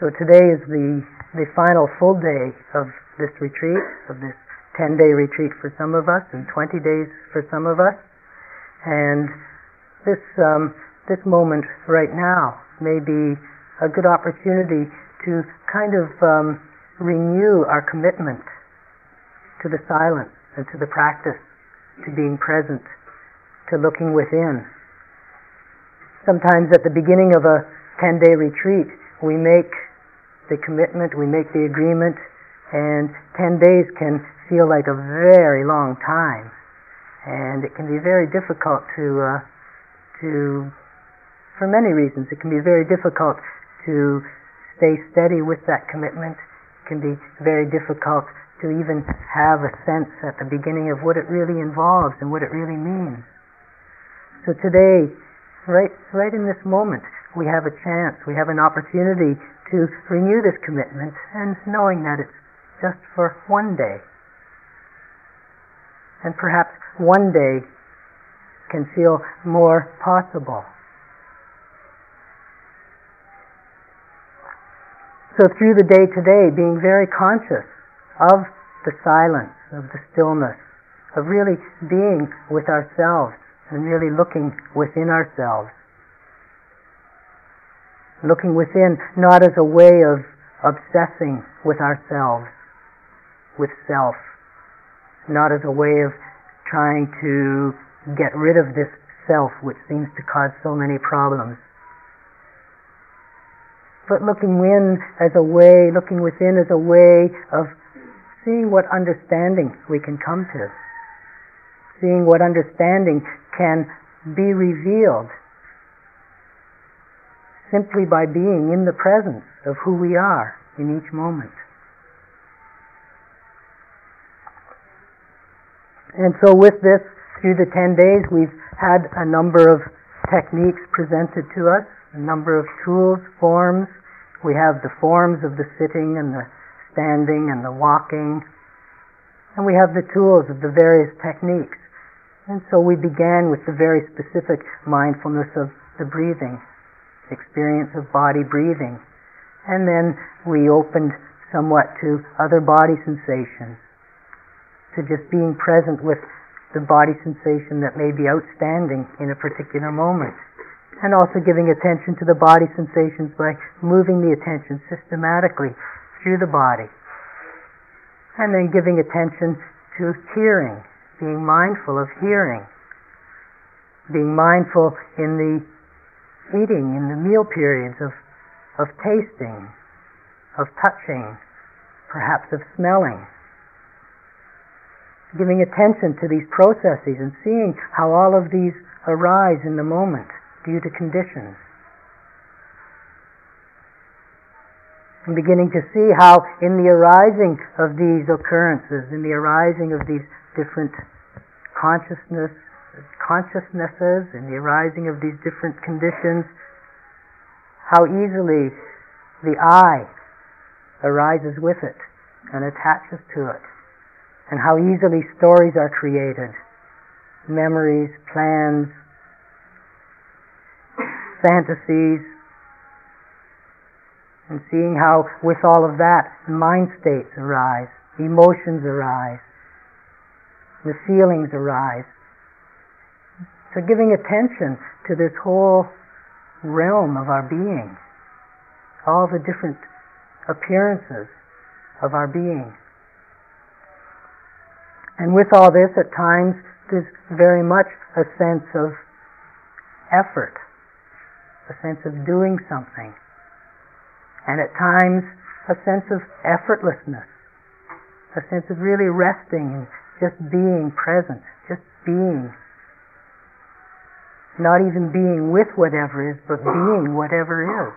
So today is the, the final full day of this retreat, of this 10 day retreat for some of us and 20 days for some of us. And this, um, this moment right now may be a good opportunity to kind of um, renew our commitment to the silence and to the practice, to being present, to looking within. Sometimes at the beginning of a 10 day retreat, we make the commitment, we make the agreement, and 10 days can feel like a very long time. And it can be very difficult to, uh, to, for many reasons, it can be very difficult to stay steady with that commitment. It can be very difficult to even have a sense at the beginning of what it really involves and what it really means. So today, right, right in this moment, we have a chance, we have an opportunity to renew this commitment and knowing that it's just for one day. And perhaps one day can feel more possible. So through the day today, being very conscious of the silence, of the stillness, of really being with ourselves and really looking within ourselves looking within not as a way of obsessing with ourselves, with self, not as a way of trying to get rid of this self which seems to cause so many problems. But looking in as a way, looking within as a way of seeing what understanding we can come to, seeing what understanding can be revealed simply by being in the presence of who we are in each moment. And so with this, through the 10 days, we've had a number of techniques presented to us, a number of tools, forms. We have the forms of the sitting and the standing and the walking. And we have the tools of the various techniques. And so we began with the very specific mindfulness of the breathing experience of body breathing. And then we opened somewhat to other body sensations, to just being present with the body sensation that may be outstanding in a particular moment. And also giving attention to the body sensations by moving the attention systematically through the body. And then giving attention to hearing, being mindful of hearing, being mindful in the eating in the meal periods of, of tasting, of touching, perhaps of smelling. Giving attention to these processes and seeing how all of these arise in the moment due to conditions. And beginning to see how in the arising of these occurrences, in the arising of these different consciousness consciousnesses and the arising of these different conditions, how easily the I arises with it and attaches to it, and how easily stories are created, memories, plans, fantasies, and seeing how with all of that mind states arise, emotions arise, the feelings arise, so giving attention to this whole realm of our being, all the different appearances of our being. And with all this, at times, there's very much a sense of effort, a sense of doing something, and at times, a sense of effortlessness, a sense of really resting and just being present, just being not even being with whatever is, but being whatever is.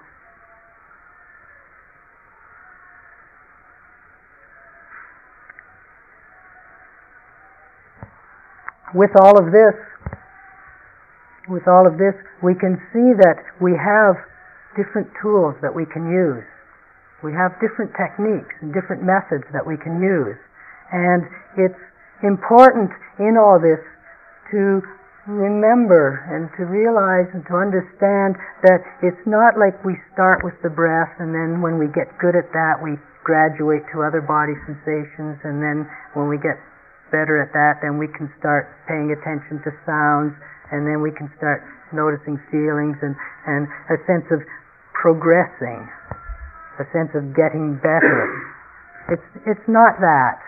With all of this, with all of this, we can see that we have different tools that we can use. We have different techniques and different methods that we can use. And it's important in all this to remember and to realize and to understand that it's not like we start with the breath and then when we get good at that we graduate to other body sensations and then when we get better at that then we can start paying attention to sounds and then we can start noticing feelings and, and a sense of progressing, a sense of getting better. It's, it's not that.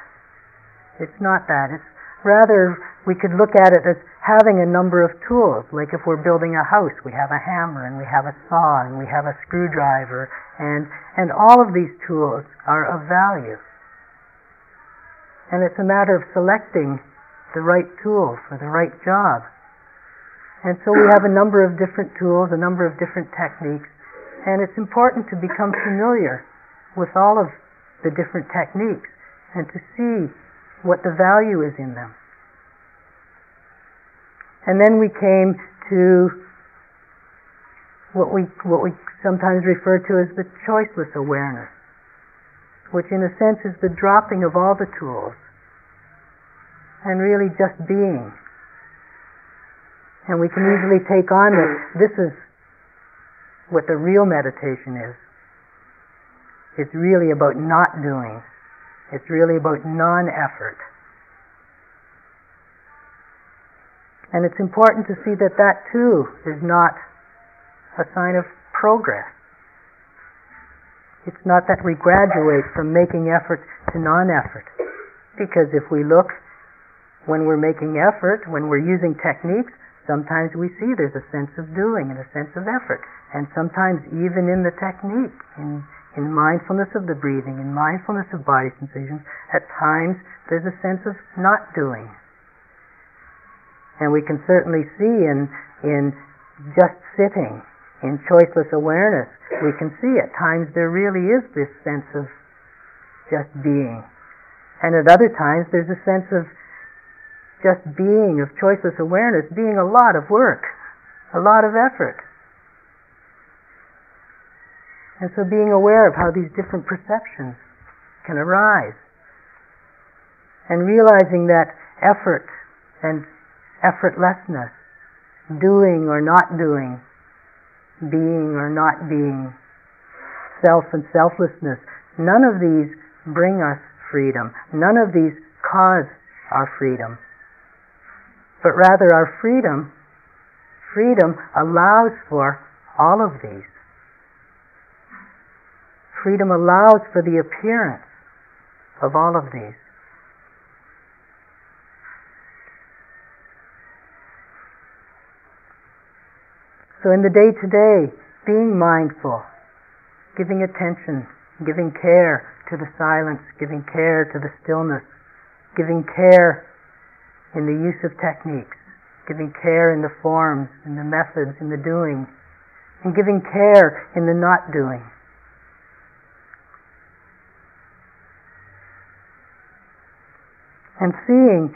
It's not that. It's rather we could look at it as having a number of tools. Like if we're building a house, we have a hammer and we have a saw and we have a screwdriver and, and all of these tools are of value. And it's a matter of selecting the right tool for the right job. And so we have a number of different tools, a number of different techniques, and it's important to become familiar with all of the different techniques and to see what the value is in them. And then we came to what we, what we sometimes refer to as the choiceless awareness, which in a sense is the dropping of all the tools and really just being. And we can easily take on that this is what the real meditation is. It's really about not doing. It's really about non-effort. And it's important to see that that too is not a sign of progress. It's not that we graduate from making effort to non-effort. Because if we look when we're making effort, when we're using techniques, sometimes we see there's a sense of doing and a sense of effort. And sometimes even in the technique, in, in mindfulness of the breathing, in mindfulness of body sensations, at times there's a sense of not doing. And we can certainly see in, in just sitting, in choiceless awareness, we can see at times there really is this sense of just being. And at other times there's a sense of just being, of choiceless awareness, being a lot of work, a lot of effort. And so being aware of how these different perceptions can arise. And realizing that effort and effortlessness, doing or not doing, being or not being, self and selflessness. None of these bring us freedom. None of these cause our freedom. But rather our freedom, freedom allows for all of these. Freedom allows for the appearance of all of these. So in the day to day, being mindful, giving attention, giving care to the silence, giving care to the stillness, giving care in the use of techniques, giving care in the forms, in the methods, in the doing, and giving care in the not doing. And seeing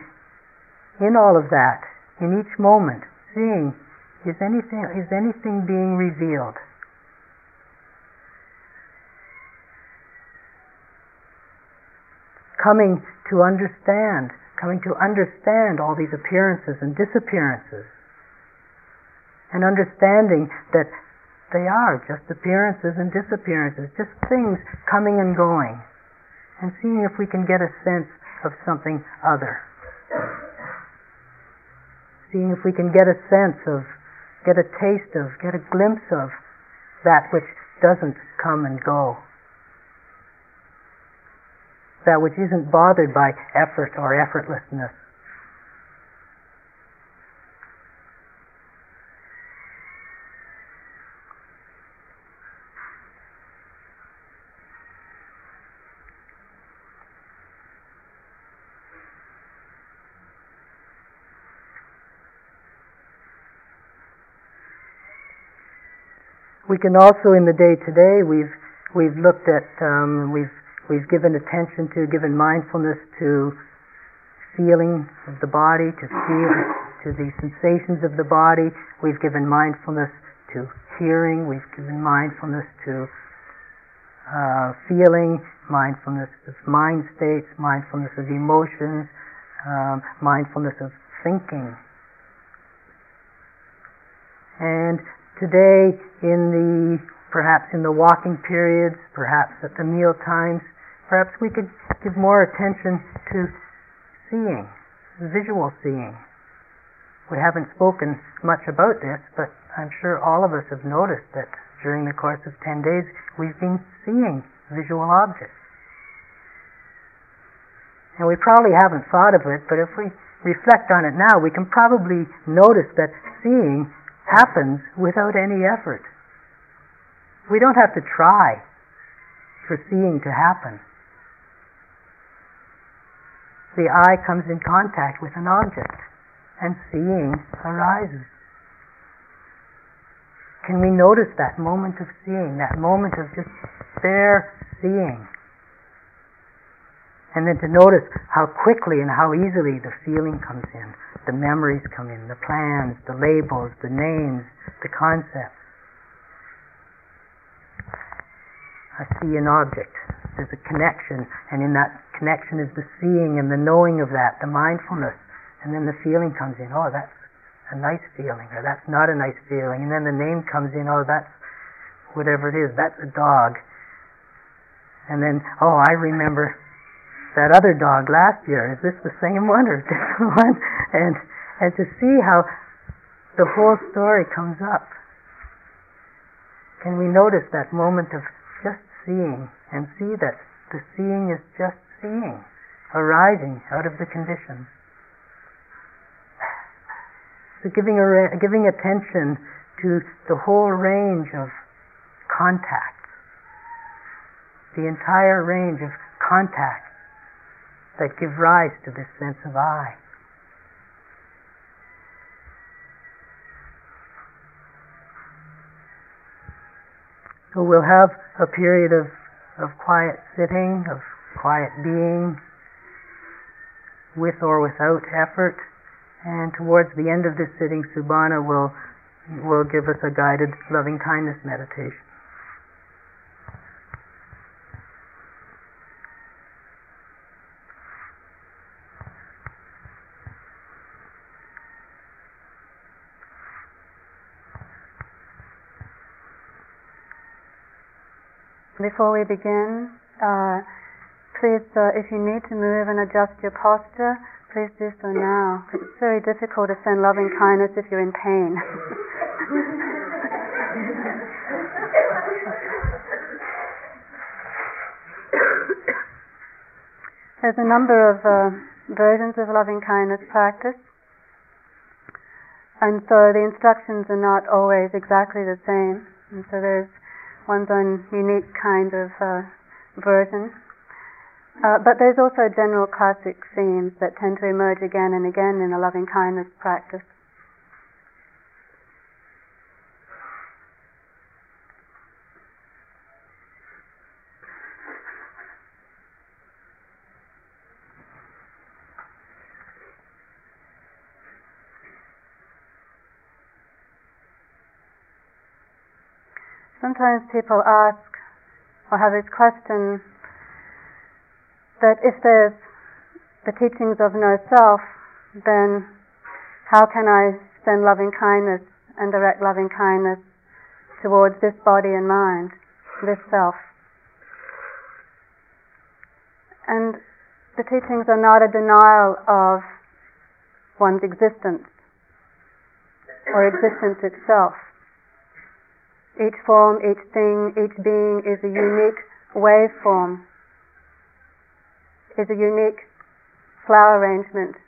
in all of that, in each moment, seeing is anything, is anything being revealed? Coming to understand, coming to understand all these appearances and disappearances, and understanding that they are just appearances and disappearances, just things coming and going, and seeing if we can get a sense of something other. Seeing if we can get a sense of get a taste of, get a glimpse of that which doesn't come and go. That which isn't bothered by effort or effortlessness. We can also, in the day to day, we've we've looked at um, we've we've given attention to, given mindfulness to feeling of the body, to feel to the sensations of the body. We've given mindfulness to hearing. We've given mindfulness to uh, feeling, mindfulness of mind states, mindfulness of emotions, um, mindfulness of thinking. And today, in the perhaps in the walking periods, perhaps at the meal times, perhaps we could give more attention to seeing, visual seeing. We haven't spoken much about this, but I'm sure all of us have noticed that during the course of 10 days we've been seeing visual objects. And we probably haven't thought of it, but if we reflect on it now, we can probably notice that seeing happens without any effort. We don't have to try for seeing to happen. The eye comes in contact with an object and seeing arises. Can we notice that moment of seeing, that moment of just there seeing? And then to notice how quickly and how easily the feeling comes in, the memories come in, the plans, the labels, the names, the concepts. I see an object. There's a connection, and in that connection is the seeing and the knowing of that, the mindfulness. And then the feeling comes in, oh, that's a nice feeling, or that's not a nice feeling. And then the name comes in, oh, that's whatever it is, that's a dog. And then, oh, I remember that other dog last year. Is this the same one or a different one? And and to see how the whole story comes up. Can we notice that moment of just seeing and see that the seeing is just seeing arising out of the condition? So giving, a, giving attention to the whole range of contacts, the entire range of contacts that give rise to this sense of I. So we'll have a period of, of quiet sitting, of quiet being, with or without effort. And towards the end of this sitting, Subhana will, will give us a guided loving kindness meditation. Before we begin, uh, please, uh, if you need to move and adjust your posture, Please do so now. It's very difficult to send loving kindness if you're in pain. There's a number of uh, versions of loving kindness practice, and so the instructions are not always exactly the same. And so there's one's own unique kind of uh, version. Uh, but there's also general classic themes that tend to emerge again and again in the loving kindness practice. Sometimes people ask or have this question that if there's the teachings of no self, then how can I send loving kindness and direct loving kindness towards this body and mind, this self? And the teachings are not a denial of one's existence or existence itself. Each form, each thing, each being is a unique waveform is a unique flower arrangement,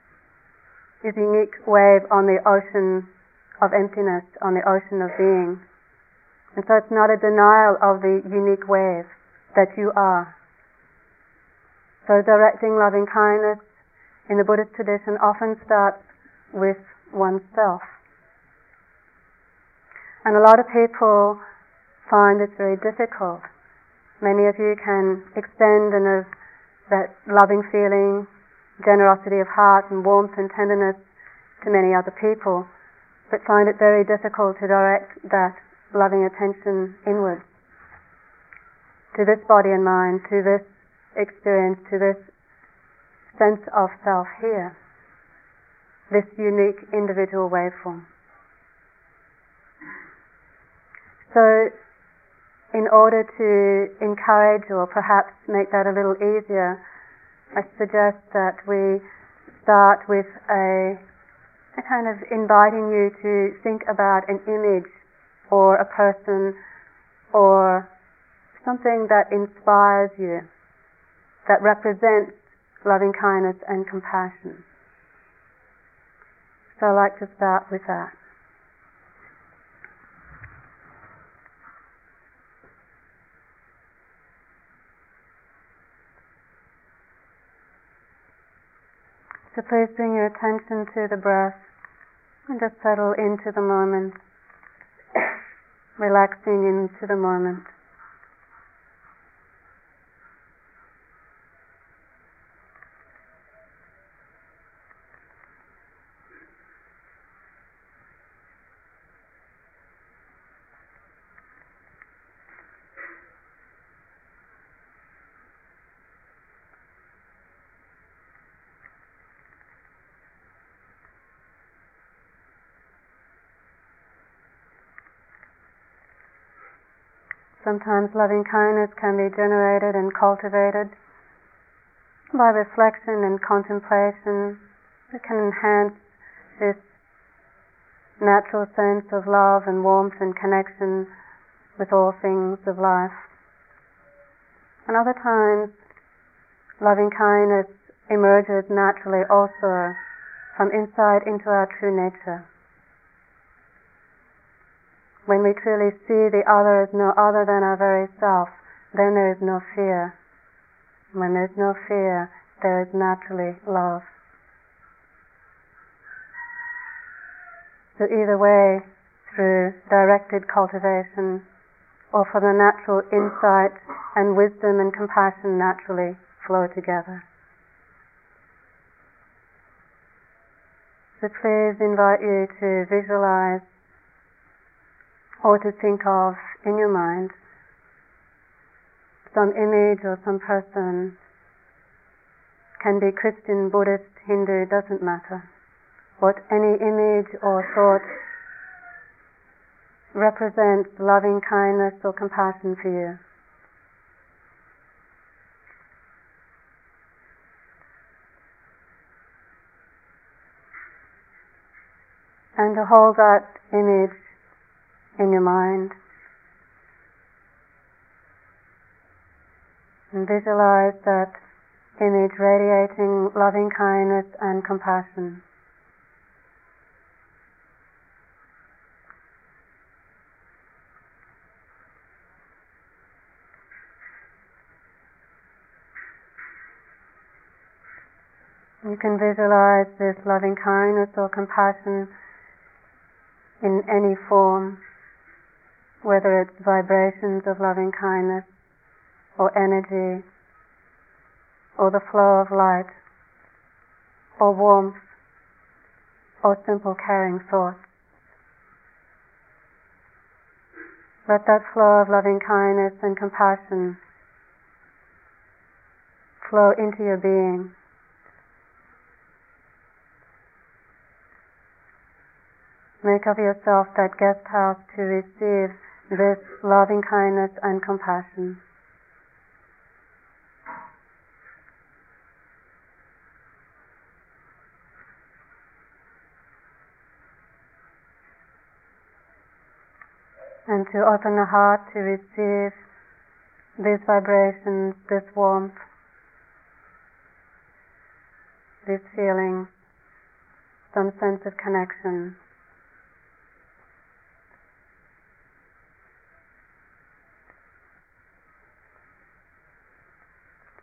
is a unique wave on the ocean of emptiness, on the ocean of being. And so it's not a denial of the unique wave that you are. So directing loving kindness in the Buddhist tradition often starts with oneself. And a lot of people find this very difficult. Many of you can extend and have that loving feeling, generosity of heart, and warmth and tenderness to many other people, but find it very difficult to direct that loving attention inwards to this body and mind, to this experience, to this sense of self here, this unique individual waveform. So, in order to encourage or perhaps make that a little easier, I suggest that we start with a, a kind of inviting you to think about an image or a person or something that inspires you, that represents loving kindness and compassion. So I'd like to start with that. So please bring your attention to the breath and just settle into the moment, relaxing into the moment. Sometimes loving kindness can be generated and cultivated by reflection and contemplation. It can enhance this natural sense of love and warmth and connection with all things of life. And other times, loving kindness emerges naturally also from inside into our true nature when we truly see the other as no other than our very self, then there is no fear. When there's no fear, there is naturally love. So either way, through directed cultivation, or from the natural insight and wisdom and compassion naturally flow together. So please invite you to visualize or to think of in your mind some image or some person can be Christian, Buddhist, Hindu, doesn't matter. What any image or thought represents loving kindness or compassion for you. And to hold that image in your mind. And visualize that image radiating loving kindness and compassion. You can visualize this loving kindness or compassion in any form whether it's vibrations of loving kindness or energy or the flow of light or warmth or simple caring thoughts. Let that flow of loving kindness and compassion flow into your being. Make of yourself that guest house to receive this loving kindness and compassion. And to open the heart to receive these vibrations, this warmth, this feeling, some sense of connection.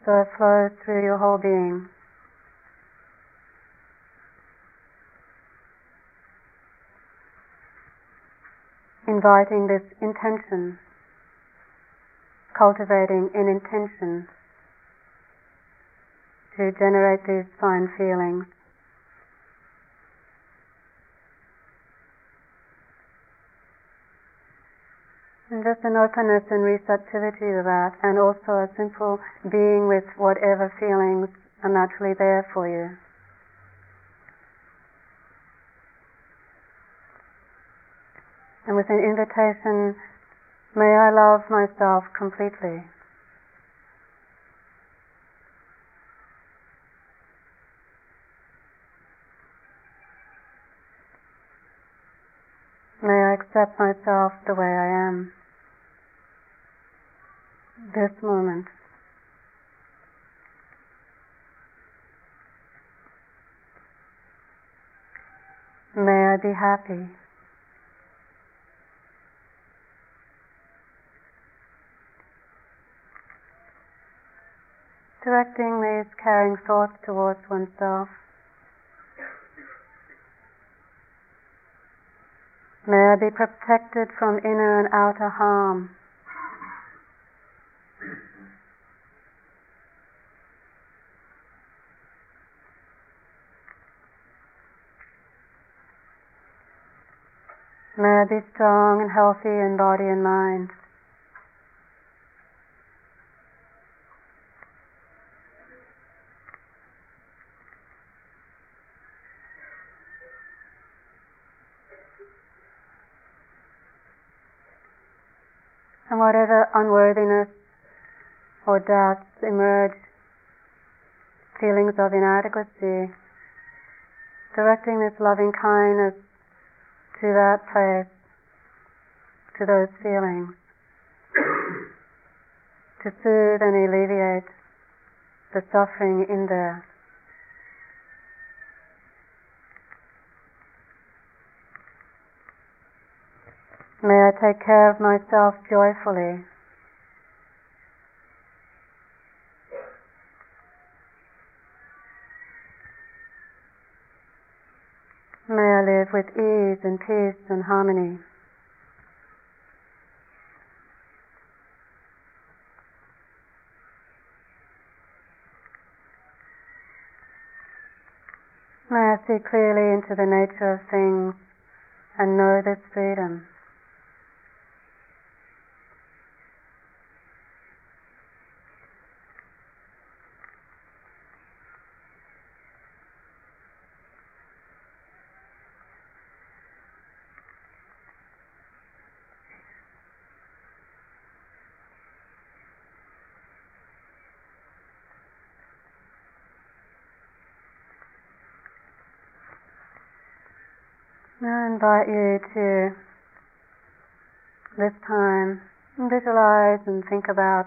So it flows through your whole being. Inviting this intention, cultivating an intention to generate these fine feelings. And just an openness and receptivity to that, and also a simple being with whatever feelings are naturally there for you. And with an invitation May I love myself completely. May I accept myself the way I am. This moment. May I be happy. Directing these caring thoughts towards oneself. May I be protected from inner and outer harm. May I be strong and healthy in body and mind. And whatever unworthiness or doubts emerge, feelings of inadequacy, directing this loving kindness to that place, to those feelings, to soothe and alleviate the suffering in there. May I take care of myself joyfully. May I live with ease and peace and harmony. May I see clearly into the nature of things and know this freedom. I invite you to this time visualize and think about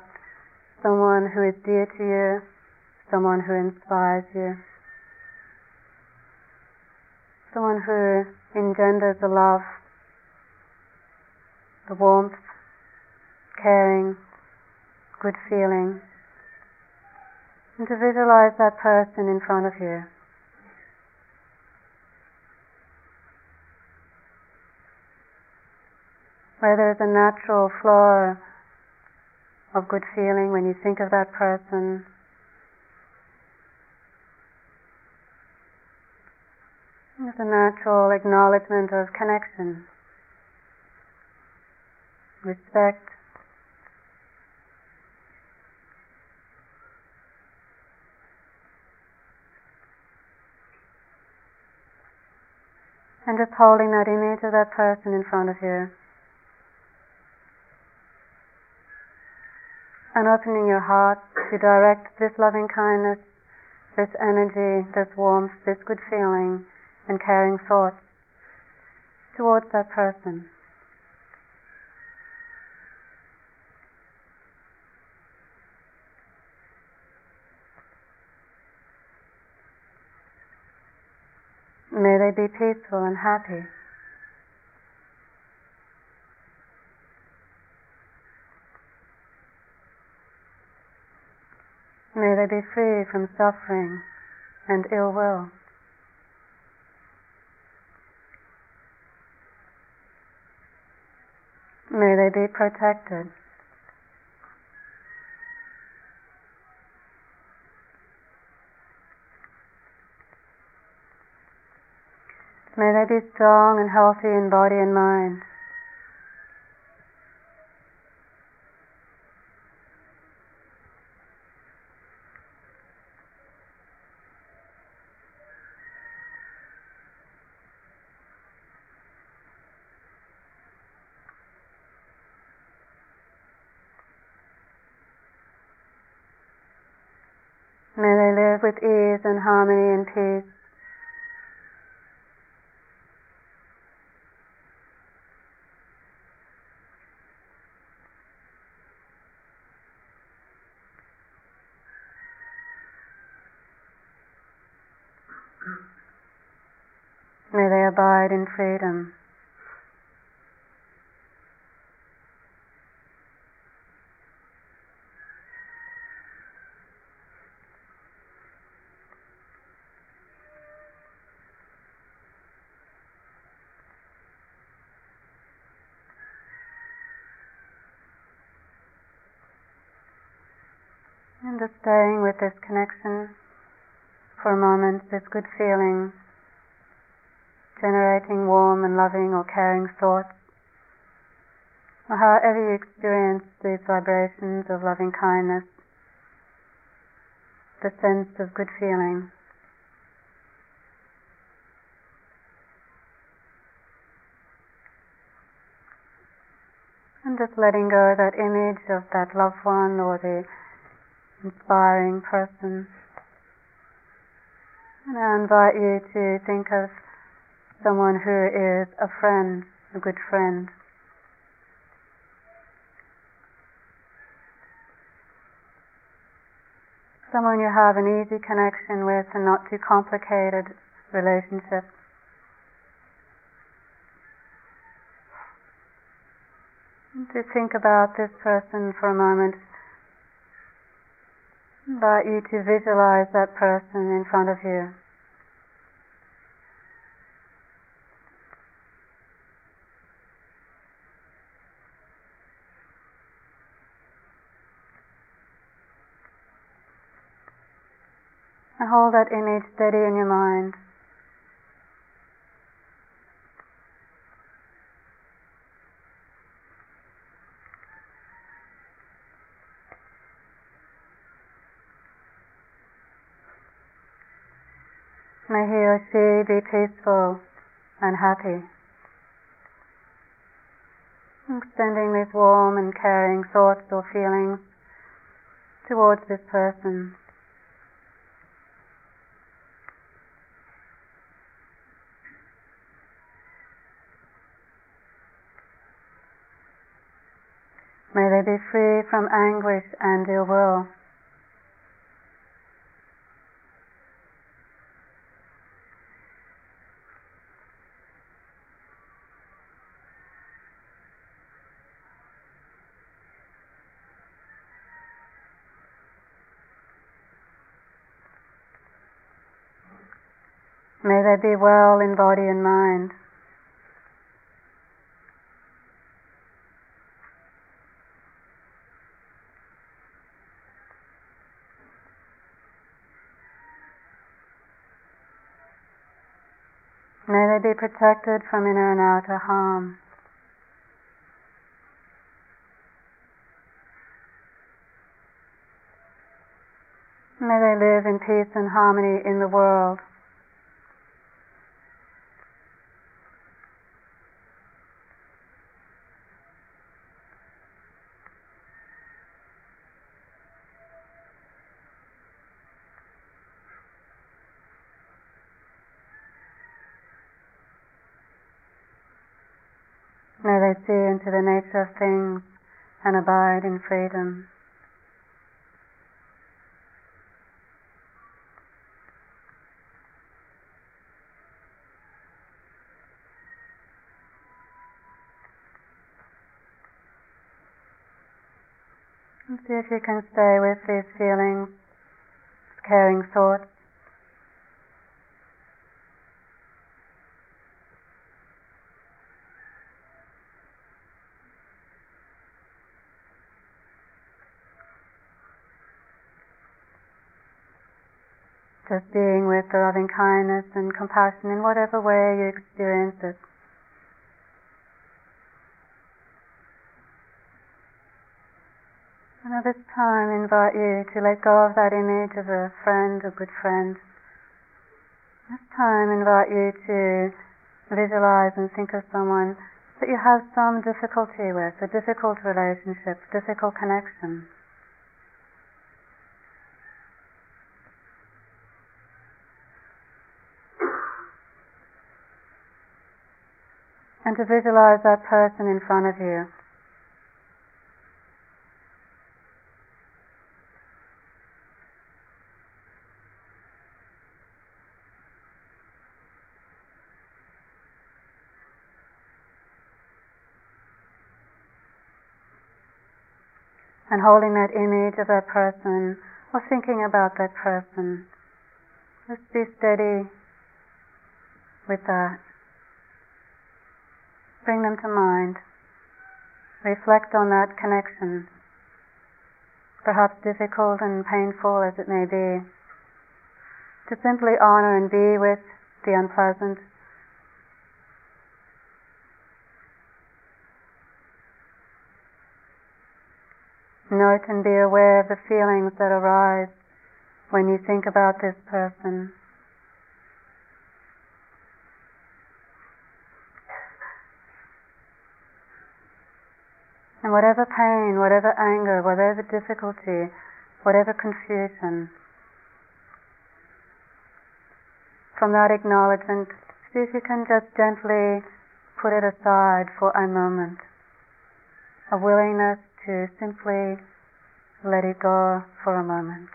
someone who is dear to you, someone who inspires you, someone who engenders the love, the warmth, caring, good feeling, and to visualize that person in front of you. Where there's a natural flow of good feeling when you think of that person. There's a natural acknowledgement of connection, respect, and just holding that image of that person in front of you. And opening your heart to direct this loving kindness, this energy, this warmth, this good feeling, and caring thoughts towards that person. May they be peaceful and happy. May they be free from suffering and ill will. May they be protected. May they be strong and healthy in body and mind. May they live with ease and harmony and peace. May they abide in freedom. And just staying with this connection for a moment, this good feeling, generating warm and loving or caring thoughts, or however you experience these vibrations of loving kindness, the sense of good feeling. And just letting go of that image of that loved one or the inspiring person. And I invite you to think of someone who is a friend, a good friend. Someone you have an easy connection with and not too complicated relationship. To think about this person for a moment invite you to visualize that person in front of you. And hold that image steady in your mind. May he or she be peaceful and happy. Extending these warm and caring thoughts or feelings towards this person. May they be free from anguish and ill will. May they be well in body and mind. May they be protected from inner and outer harm. May they live in peace and harmony in the world. May they see into the nature of things and abide in freedom. See if you can stay with these feelings, caring thoughts. Just being with the loving kindness and compassion in whatever way you experience it. And at this time, invite you to let go of that image of a friend, a good friend. This time, invite you to visualize and think of someone that you have some difficulty with, a difficult relationship, difficult connection. And to visualize that person in front of you. and holding that image of that person or thinking about that person. Just be steady with that. Bring them to mind. Reflect on that connection, perhaps difficult and painful as it may be. To simply honor and be with the unpleasant Note and be aware of the feelings that arise when you think about this person. And whatever pain, whatever anger, whatever difficulty, whatever confusion, from that acknowledgement, see if you can just gently put it aside for a moment. A willingness to simply let it go for a moment.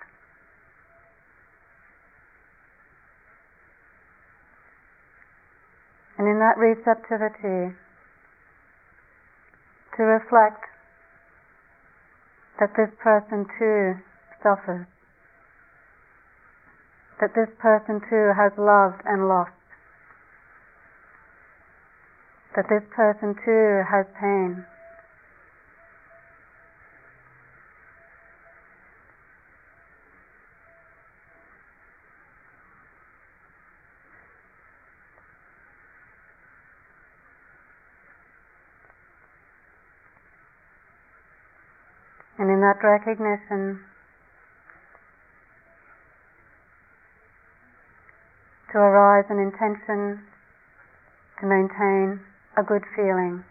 And in that receptivity, to reflect that this person too suffers, that this person too has loved and lost, that this person too has pain. And in that recognition, to arise an intention to maintain a good feeling,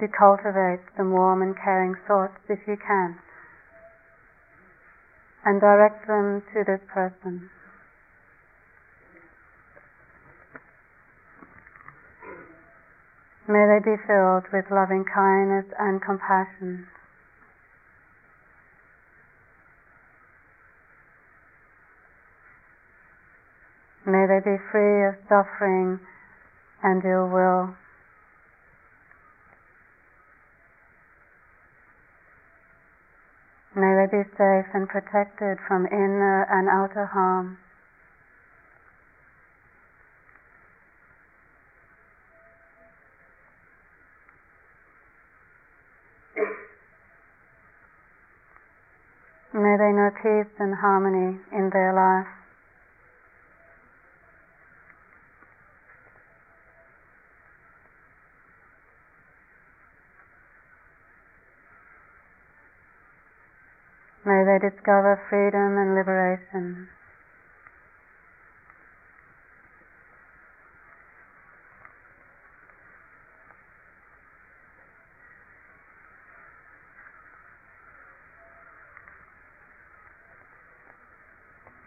to cultivate some warm and caring thoughts if you can, and direct them to this person. May they be filled with loving kindness and compassion. May they be free of suffering and ill will. May they be safe and protected from inner and outer harm. May they know peace and harmony in their life. May they discover freedom and liberation.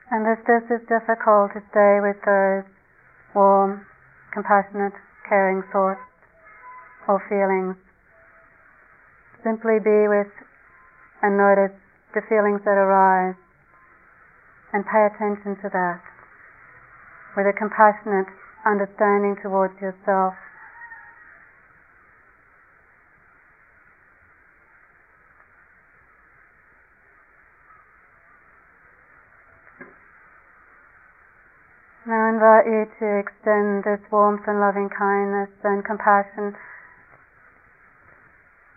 And if this is difficult to stay with those warm, compassionate, caring thoughts or feelings, simply be with and notice the feelings that arise and pay attention to that with a compassionate understanding towards yourself. Now I invite you to extend this warmth and loving kindness and compassion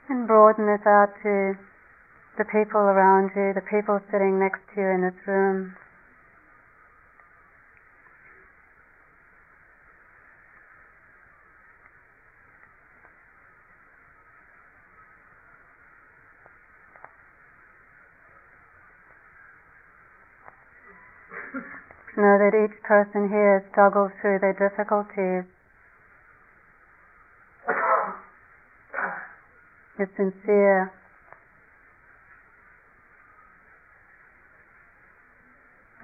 and broaden this out to the people around you, the people sitting next to you in this room. know that each person here struggles through their difficulties. It's sincere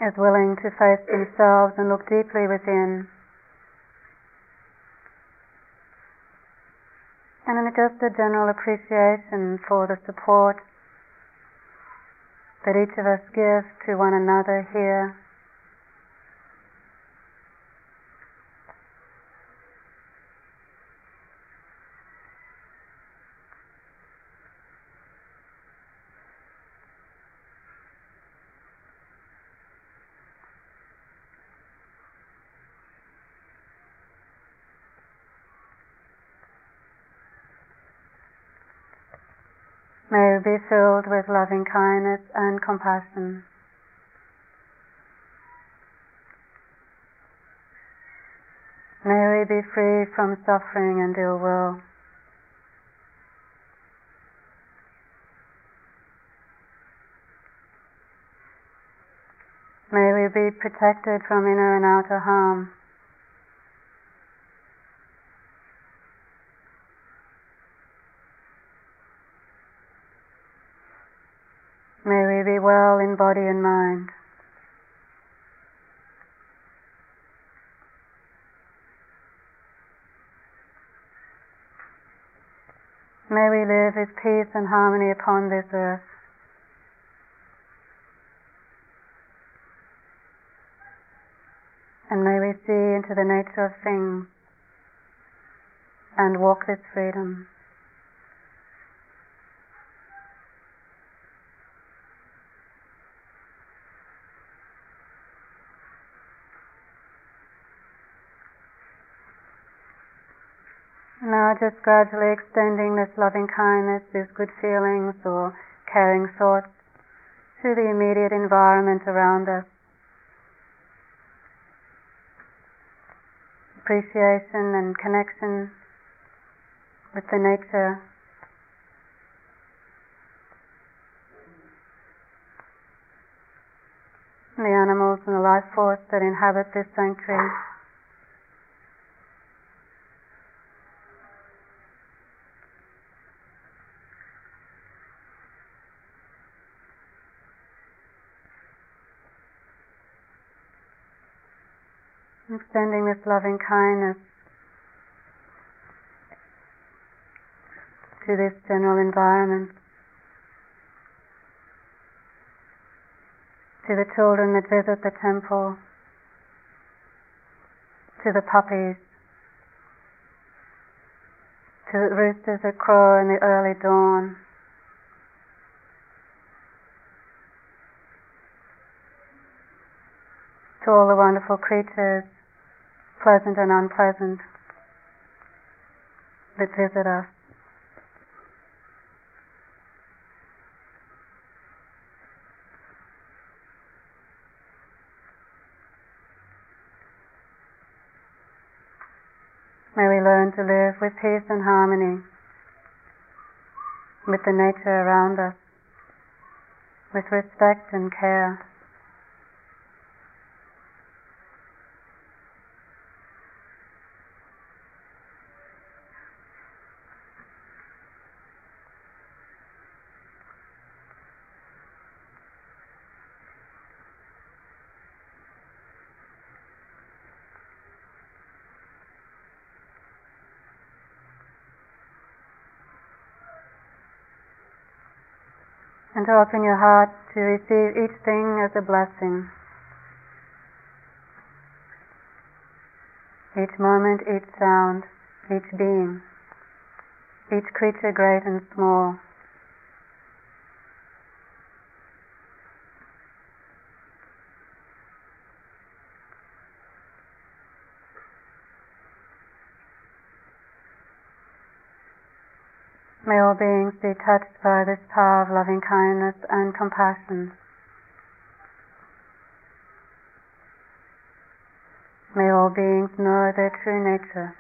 is willing to face themselves and look deeply within And just a general appreciation for the support that each of us gives to one another here. May we be filled with loving kindness and compassion. May we be free from suffering and ill will. May we be protected from inner and outer harm. May we be well in body and mind. May we live with peace and harmony upon this earth. And may we see into the nature of things and walk with freedom. Now just gradually extending this loving kindness, these good feelings or caring thoughts to the immediate environment around us. Appreciation and connection with the nature. The animals and the life force that inhabit this sanctuary. Extending this loving kindness to this general environment, to the children that visit the temple, to the puppies, to the roosters that crow in the early dawn. To all the wonderful creatures pleasant and unpleasant that visit us. May we learn to live with peace and harmony with the nature around us, with respect and care. And to open your heart to receive each thing as a blessing. Each moment, each sound, each being, each creature great and small. May all beings be touched by this power of loving kindness and compassion. May all beings know their true nature.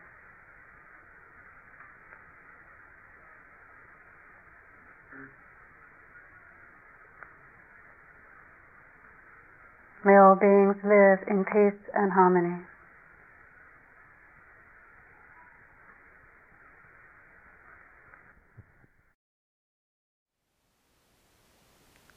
May all beings live in peace and harmony.